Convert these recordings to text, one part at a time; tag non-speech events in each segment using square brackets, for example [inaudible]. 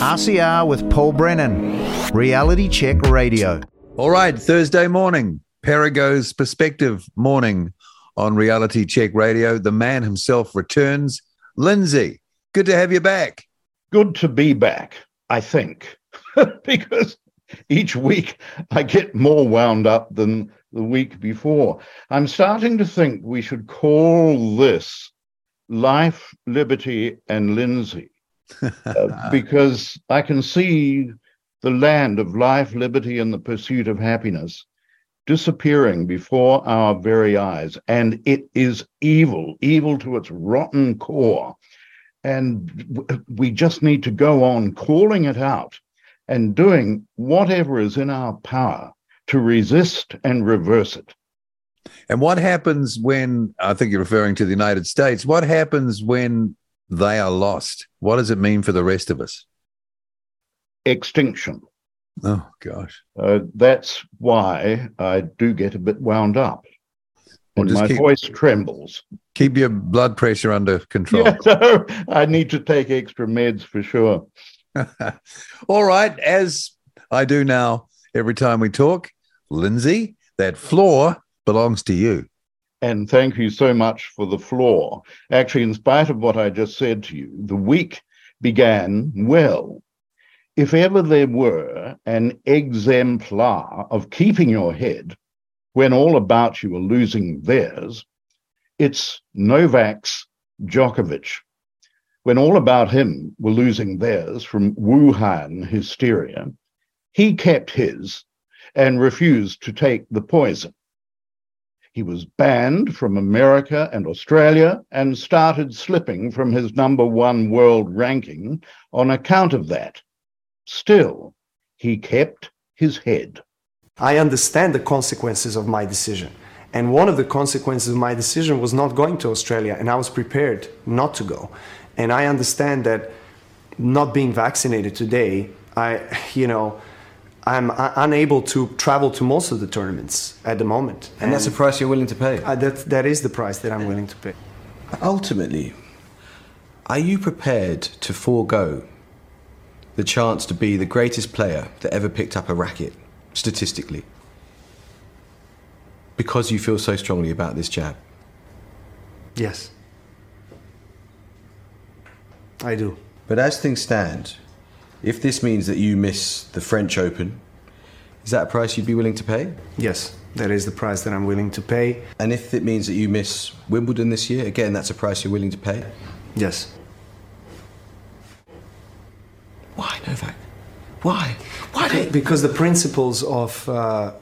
RCR with Paul Brennan, Reality Check Radio. All right, Thursday morning, Perigo's Perspective morning on Reality Check Radio. The man himself returns. Lindsay, good to have you back. Good to be back, I think, [laughs] because each week I get more wound up than the week before. I'm starting to think we should call this Life, Liberty, and Lindsay uh, because I can see the land of life, liberty, and the pursuit of happiness disappearing before our very eyes. And it is evil, evil to its rotten core. And we just need to go on calling it out and doing whatever is in our power to resist and reverse it. And what happens when, I think you're referring to the United States, what happens when they are lost? What does it mean for the rest of us? Extinction. Oh, gosh. Uh, that's why I do get a bit wound up. Well, and my keep, voice trembles. Keep your blood pressure under control. [laughs] Yeah, so I need to take extra meds for sure. [laughs] All right. As I do now every time we talk, Lindsay, that floor belongs to you. And thank you so much for the floor. Actually, in spite of what I just said to you, the week began well. If ever there were an exemplar of keeping your head when all about you are losing theirs, it's Novak's Djokovic. When all about him were losing theirs from Wuhan hysteria, he kept his and refused to take the poison. He was banned from America and Australia and started slipping from his number one world ranking on account of that. Still, he kept his head. I understand the consequences of my decision. And one of the consequences of my decision was not going to Australia, and I was prepared not to go. And I understand that not being vaccinated today, I, [laughs] you know, I'm unable to travel to most of the tournaments at the moment. And, and that's the price you're willing to pay? Uh, that, that is the price that I'm willing to pay. Ultimately, are you prepared to forego the chance to be the greatest player that ever picked up a racket, statistically, because you feel so strongly about this jab? Yes. I do. But as things stand, if this means that you miss the French Open, is that a price you'd be willing to pay? Yes, that is the price that I'm willing to pay. And if it means that you miss Wimbledon this year, again, that's a price you're willing to pay? Yes. Why, Novak? Why? Why? Do because the principles of uh,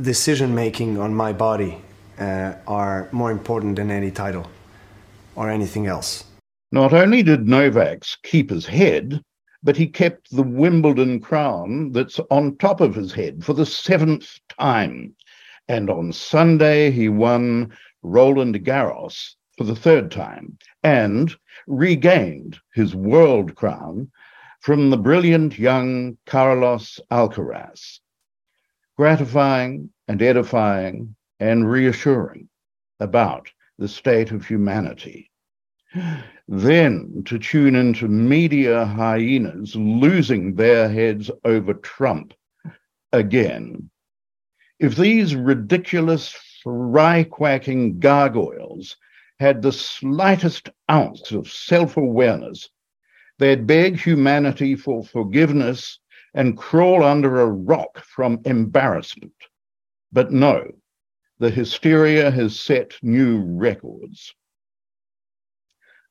decision making on my body uh, are more important than any title or anything else. Not only did Novak's keep his head, but he kept the Wimbledon crown that's on top of his head for the seventh time. And on Sunday, he won Roland Garros for the third time and regained his world crown from the brilliant young Carlos Alcaraz. Gratifying and edifying and reassuring about the state of humanity. Then to tune into media hyenas losing their heads over Trump again. If these ridiculous, fry quacking gargoyles had the slightest ounce of self awareness, they'd beg humanity for forgiveness and crawl under a rock from embarrassment. But no, the hysteria has set new records.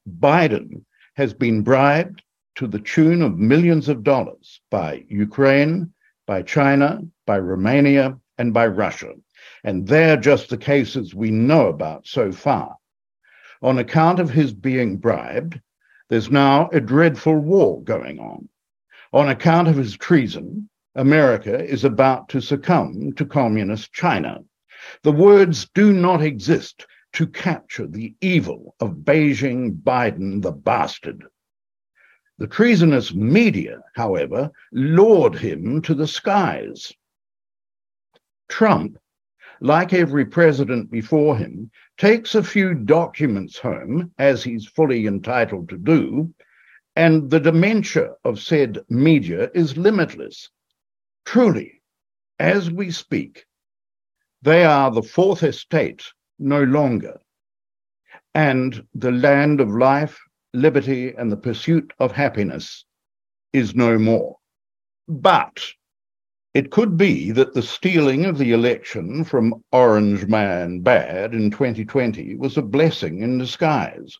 Biden has been bribed to the tune of millions of dollars by Ukraine, by China, by Romania, and by Russia. And they're just the cases we know about so far. On account of his being bribed, there's now a dreadful war going on. On account of his treason, America is about to succumb to communist China. The words do not exist to capture the evil of Beijing Biden the bastard. The treasonous media, however, lured him to the skies. Trump, like every president before him, takes a few documents home, as he's fully entitled to do, And the dementia of said media is limitless. Truly, as we speak, they are the fourth estate no longer. And the land of life, liberty, and the pursuit of happiness is no more. But it could be that the stealing of the election from Orange Man Bad in 2020 was a blessing in disguise.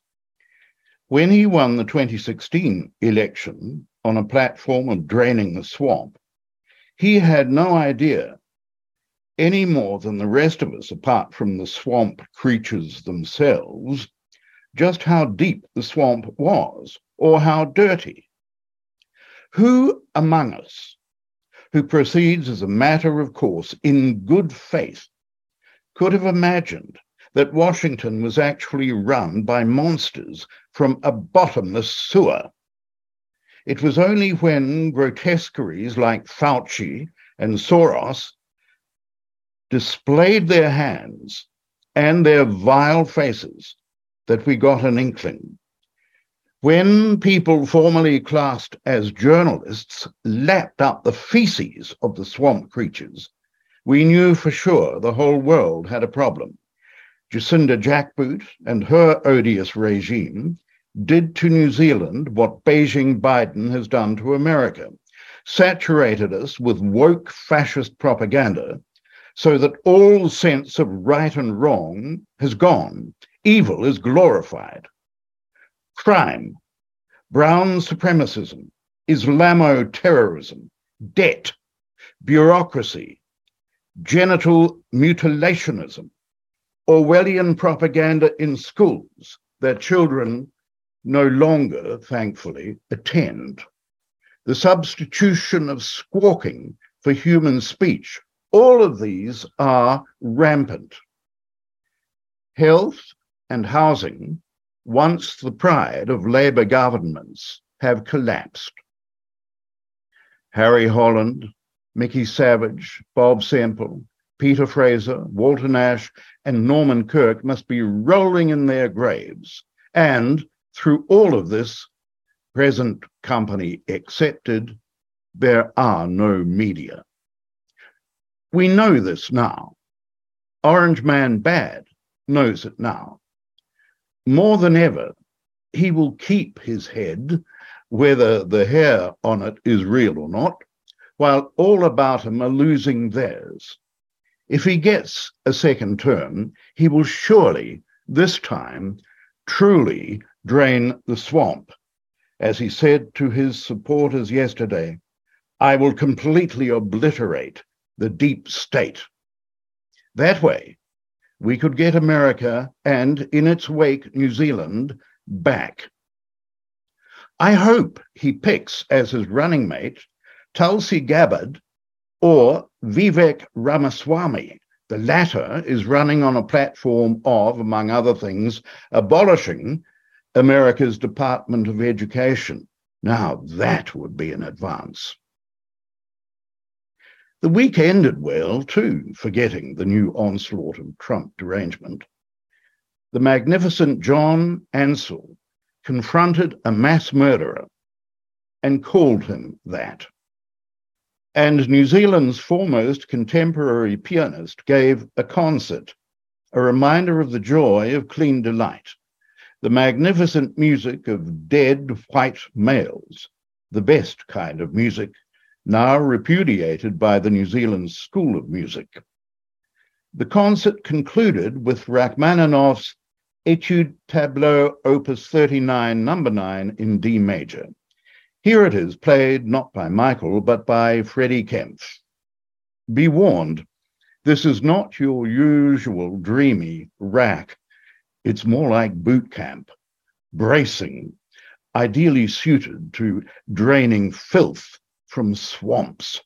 When he won the 2016 election on a platform of draining the swamp, he had no idea any more than the rest of us, apart from the swamp creatures themselves, just how deep the swamp was or how dirty. Who among us who proceeds as a matter of course in good faith could have imagined that Washington was actually run by monsters from a bottomless sewer? It was only when grotesqueries like Fauci and Soros displayed their hands and their vile faces that we got an inkling. When people formerly classed as journalists lapped up the feces of the swamp creatures, we knew for sure the whole world had a problem. Jacinda Jackboot and her odious regime did to New Zealand what Beijing Biden has done to America, saturated us with woke fascist propaganda so that all sense of right and wrong has gone. Evil is glorified. Crime, brown supremacism, Islamo terrorism, debt, bureaucracy, genital mutilationism, Orwellian propaganda in schools that children no longer, thankfully, attend. The substitution of squawking for human speech all of these are rampant. Health and housing, once the pride of Labour governments, have collapsed. Harry Holland, Mickey Savage, Bob Semple, Peter Fraser, Walter Nash, and Norman Kirk must be rolling in their graves. And through all of this, present company excepted, there are no media. We know this now. Orange Man Bad knows it now. More than ever, he will keep his head, whether the hair on it is real or not, while all about him are losing theirs. If he gets a second term, he will surely, this time, truly drain the swamp. As he said to his supporters yesterday, I will completely obliterate the deep state. That way, we could get America and, in its wake, New Zealand back. I hope he picks as his running mate Tulsi Gabbard or Vivek Ramaswamy. The latter is running on a platform of, among other things, abolishing America's Department of Education. Now, that would be an advance. The week ended well, too, forgetting the new onslaught of Trump derangement. The magnificent John Ansell confronted a mass murderer and called him that. And New Zealand's foremost contemporary pianist gave a concert, a reminder of the joy of clean delight, the magnificent music of dead white males, the best kind of music now repudiated by the New Zealand School of Music. The concert concluded with Rachmaninoff's Etude Tableau Opus 39, number 9 in D major. Here it is, played not by Michael, but by Freddie Kempf. Be warned, this is not your usual dreamy Rach. It's more like boot camp, bracing, ideally suited to draining filth from swamps.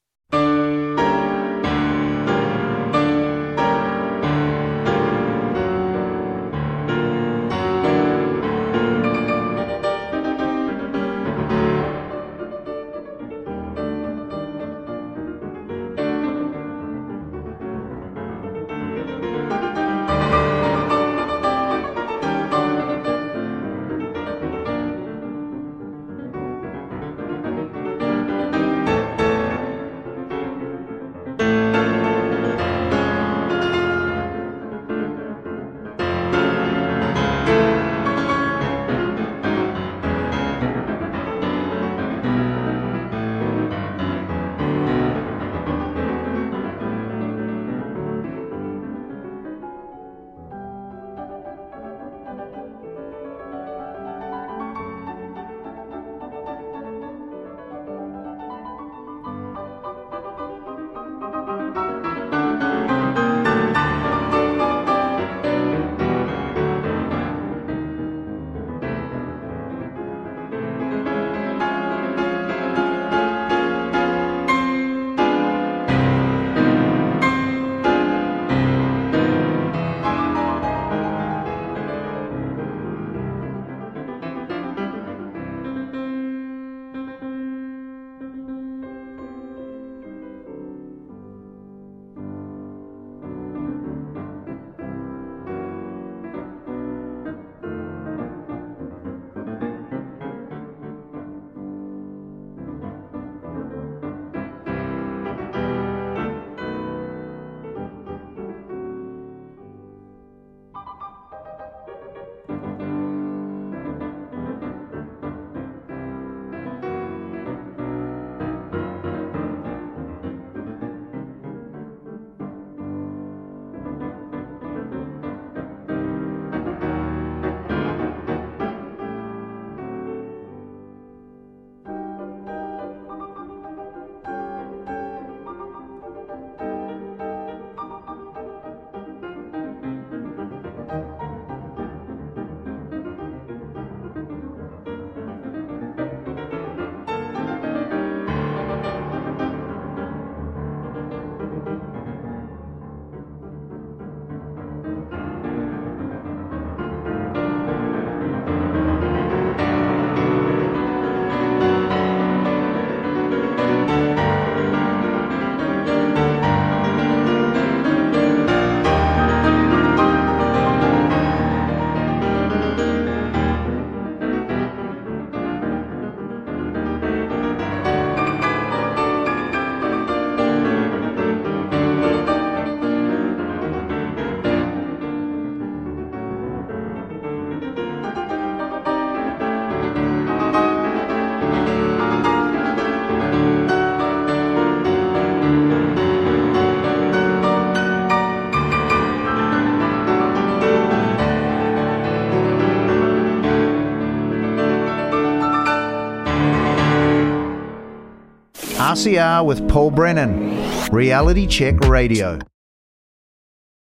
RCR with Paul Brennan, Reality Check Radio.